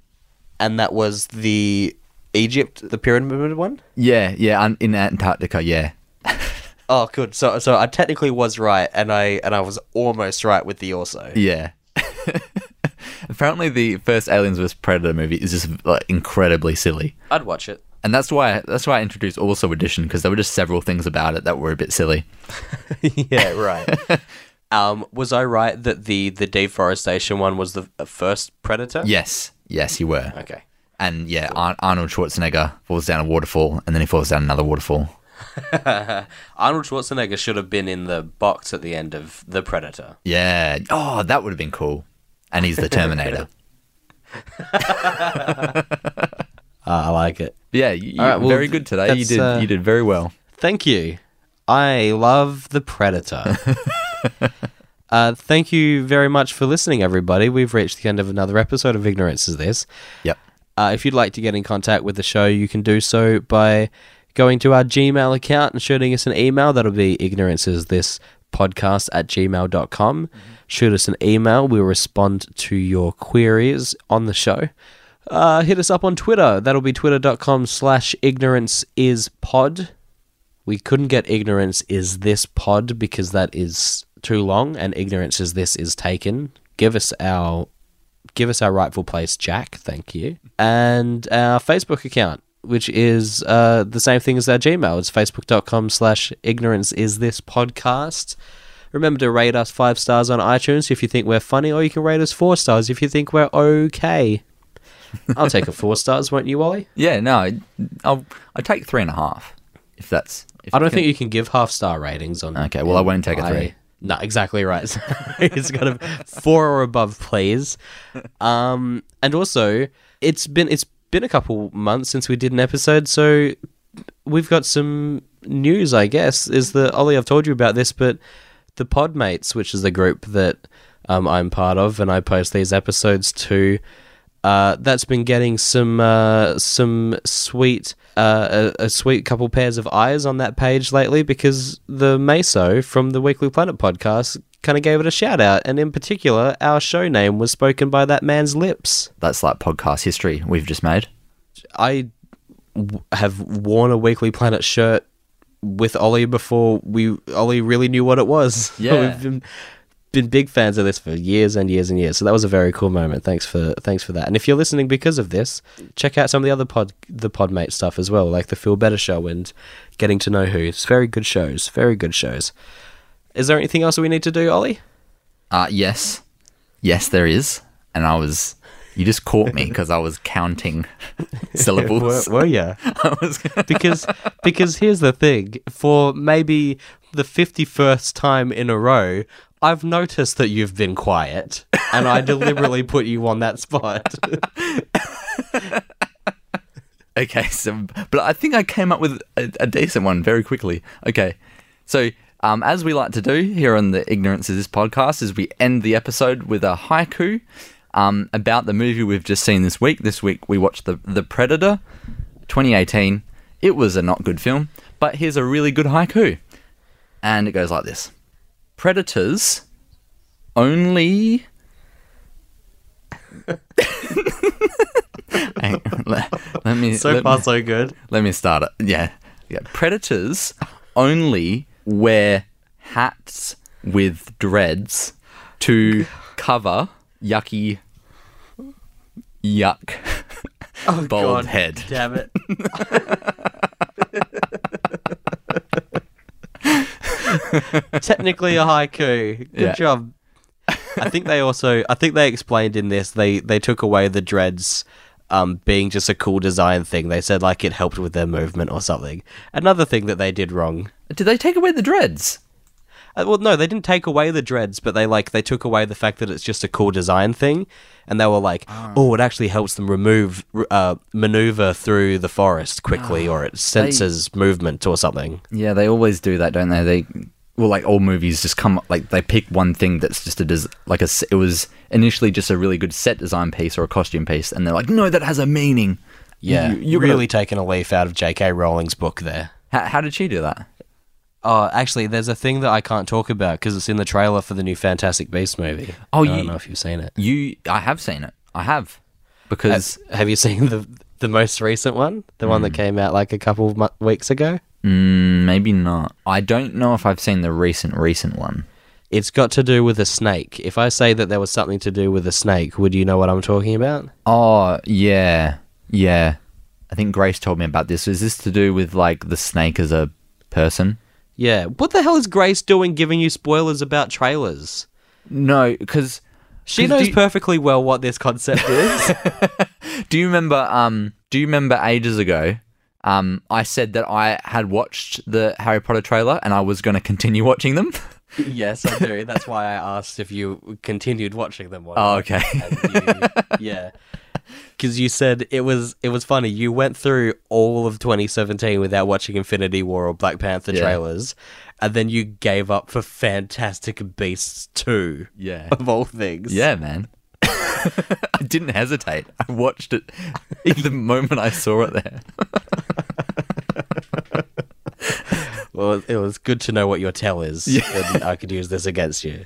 and that was the Egypt, the pyramid one. Yeah, yeah. In Antarctica, yeah. Oh, good. So, so I technically was right, and I and I was almost right with the also. Yeah. Apparently, the first Aliens vs Predator movie is just like incredibly silly, I'd watch it. and that's why that's why I introduced Also Edition because there were just several things about it that were a bit silly. yeah, right. um, was I right that the the deforestation one was the uh, first Predator? Yes, yes, you were. Okay. And yeah, Ar- Arnold Schwarzenegger falls down a waterfall, and then he falls down another waterfall. Arnold Schwarzenegger should have been in the box at the end of the Predator. Yeah. Oh, that would have been cool. And he's the Terminator. Uh, I like it. yeah, you, All right, well, very good today. You did uh, you did very well. Thank you. I love the Predator. uh, thank you very much for listening, everybody. We've reached the end of another episode of Ignorance is This. Yep. Uh, if you'd like to get in contact with the show, you can do so by going to our Gmail account and shooting us an email. That'll be ignorancesthispodcast at gmail.com. Shoot us an email. We'll respond to your queries on the show. Uh, hit us up on Twitter. That'll be twitter.com slash ignorance is pod. We couldn't get ignorance is this pod because that is too long and ignorance is this is taken. Give us our give us our rightful place, Jack. Thank you. And our Facebook account, which is uh, the same thing as our Gmail. It's facebook.com slash ignorance is this podcast. Remember to rate us five stars on iTunes if you think we're funny, or you can rate us four stars if you think we're okay. I'll take a four stars, won't you, Wally? Yeah, no, I- I'll I take three and a half. If that's if I don't can- think you can give half star ratings on. Okay, well, I won't take a three. No, exactly right. It's got a four or above, please. Um, and also, it's been it's been a couple months since we did an episode, so we've got some news. I guess is the Ollie. I've told you about this, but the Podmates, which is the group that um, I'm part of, and I post these episodes to. Uh, that's been getting some uh, some sweet uh, a, a sweet couple pairs of eyes on that page lately because the Maso from the Weekly Planet podcast kind of gave it a shout out, and in particular, our show name was spoken by that man's lips. that's like podcast history we've just made. I w- have worn a Weekly Planet shirt with Ollie before we Ollie really knew what it was. Yeah. We've been, been big fans of this for years and years and years. So that was a very cool moment. Thanks for thanks for that. And if you're listening because of this, check out some of the other pod the Podmate stuff as well, like the Feel Better show and Getting to Know Who. It's very good shows. Very good shows. Is there anything else we need to do, Ollie? Uh yes, yes, there is. And I was, you just caught me because I was counting syllables. were you? Was, because because here's the thing for maybe the 51st time in a row i've noticed that you've been quiet and i deliberately put you on that spot Okay, so but I think I came up with a, a decent one very quickly. Okay, so um, as we like to do here on the Ignorance is This podcast, is we end the episode with a haiku um, about the movie we've just seen this week. This week we watched the the Predator, 2018. It was a not good film, but here's a really good haiku, and it goes like this: Predators only. On, let, let me so let far me- so good let me start it. Yeah. yeah. Predators only wear hats with dreads to cover yucky yuck oh, bald God head. damn it Technically a haiku. Good Yeah. job. I think they also I think they explained in this they they took away the dreads um being just a cool design thing. They said like it helped with their movement or something. Another thing that they did wrong. Did they take away the dreads? Uh, well, no, they didn't take away the dreads, but they like they took away the fact that it's just a cool design thing, and they were like, "Oh, it actually helps them remove, uh, maneuver through the forest quickly, or it senses movement or something." Yeah, they always do that, don't they? They well, like all movies, just come like they pick one thing that's just a des- like a it was initially just a really good set design piece or a costume piece, and they're like, no, that has a meaning. Yeah, You- you're really gonna- taking a leaf out of J.K. Rowling's book there. How, how did she do that? Oh, actually, there's a thing that I can't talk about because it's in the trailer for the new Fantastic Beasts movie. Oh, I you- don't know if you've seen it. You, I have seen it. I have because Have, have you seen the the most recent one, the one that hmm. came out like a couple of mo- weeks ago? Mm, maybe not. I don't know if I've seen the recent recent one. It's got to do with a snake. If I say that there was something to do with a snake, would you know what I'm talking about? Oh yeah, yeah. I think Grace told me about this. Is this to do with like the snake as a person? Yeah. What the hell is Grace doing giving you spoilers about trailers? No, because she knows you- perfectly well what this concept is. Do you remember? Um, do you remember ages ago? Um, I said that I had watched the Harry Potter trailer and I was going to continue watching them. yes, I do. That's why I asked if you continued watching them. Oh, okay. You- yeah. Because you said it was it was funny. You went through all of 2017 without watching Infinity War or Black Panther Yeah. trailers, and then you gave up for Fantastic Beasts 2 Yeah. of all things. Yeah, man. I didn't hesitate. I watched it the moment I saw it there. Well, it was good to know what your tell is, Yeah. I could use this against you.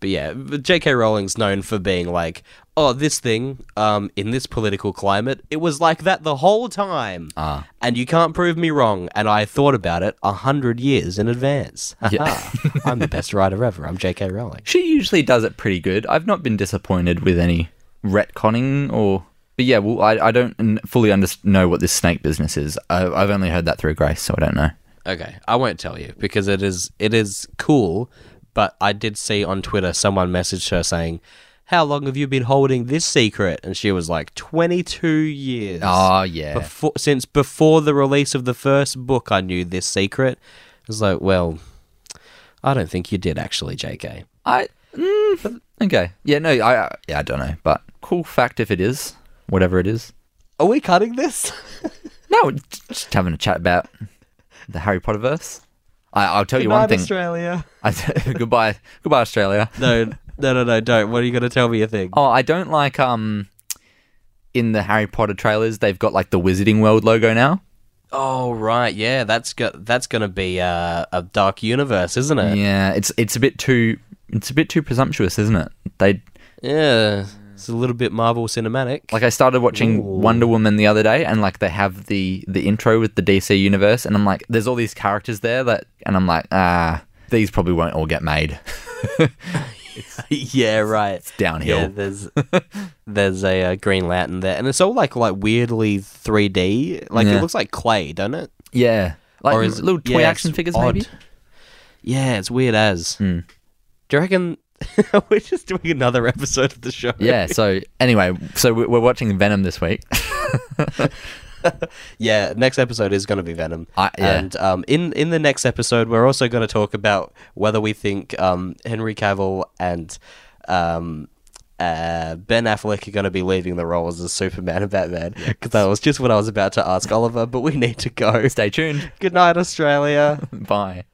but yeah, J.K. Rowling's known for being like, oh, this thing, um, in this political climate, it was like that the whole time, Ah. and you can't prove me wrong. And I thought about it a hundred years in advance. Yeah. I'm the best writer ever. I'm J.K. Rowling. She usually does it pretty good. I've not been disappointed with any retconning or. But yeah, well, I, I don't fully under- know what this snake business is. I, I've only heard that through Grace, so I don't know. Okay, I won't tell you because it is it is cool. But I did see on Twitter someone messaged her saying, "How long have you been holding this secret?" And she was like, "22 years." Oh, yeah. Before, since before the release of the first book, I knew this secret. I was like, well, I don't think you did actually, J.K. I mm, okay. Yeah, no, I I- yeah, I don't know, but cool fact if it is, whatever it is. Are we cutting this? No, just having a chat about the Harry Potter verse. I, I'll tell you one thing. Goodbye, Australia. I, goodbye, goodbye, Australia. No, no, no, no, don't. What are you going to tell me a thing? Oh, I don't like um, in the Harry Potter trailers they've got like the Wizarding World logo now. Oh, right, yeah, that's got that's going to be uh, a dark universe, isn't it? Yeah, it's it's a bit too it's a bit too presumptuous, isn't it? They Yeah, it's a little bit Marvel cinematic. like I started watching Ooh. Wonder Woman the other day, and like they have the the intro with the DC universe, and I'm like, there's all these characters there that, and I'm like, ah, these probably won't all get made. yeah, right. It's downhill. Yeah, there's there's a uh, Green Lantern there, and it's all like like weirdly 3D. Like Yeah. it looks like clay, doesn't it? Yeah, like Or is- little toy yeah, action figures, odd. maybe. Yeah, it's weird as. Hmm. Do you reckon we're just doing another episode of the show? Yeah. So anyway, so we're watching Venom this week. yeah. Next episode is going to be Venom. I- yeah. And um, in in the next episode, we're also going to talk about whether we think um, Henry Cavill and um, uh, Ben Affleck are going to be leaving the roles as Superman and Batman. Because that was just what I was about to ask Oliver, but we need to go. Stay tuned. Good night, Australia. Bye.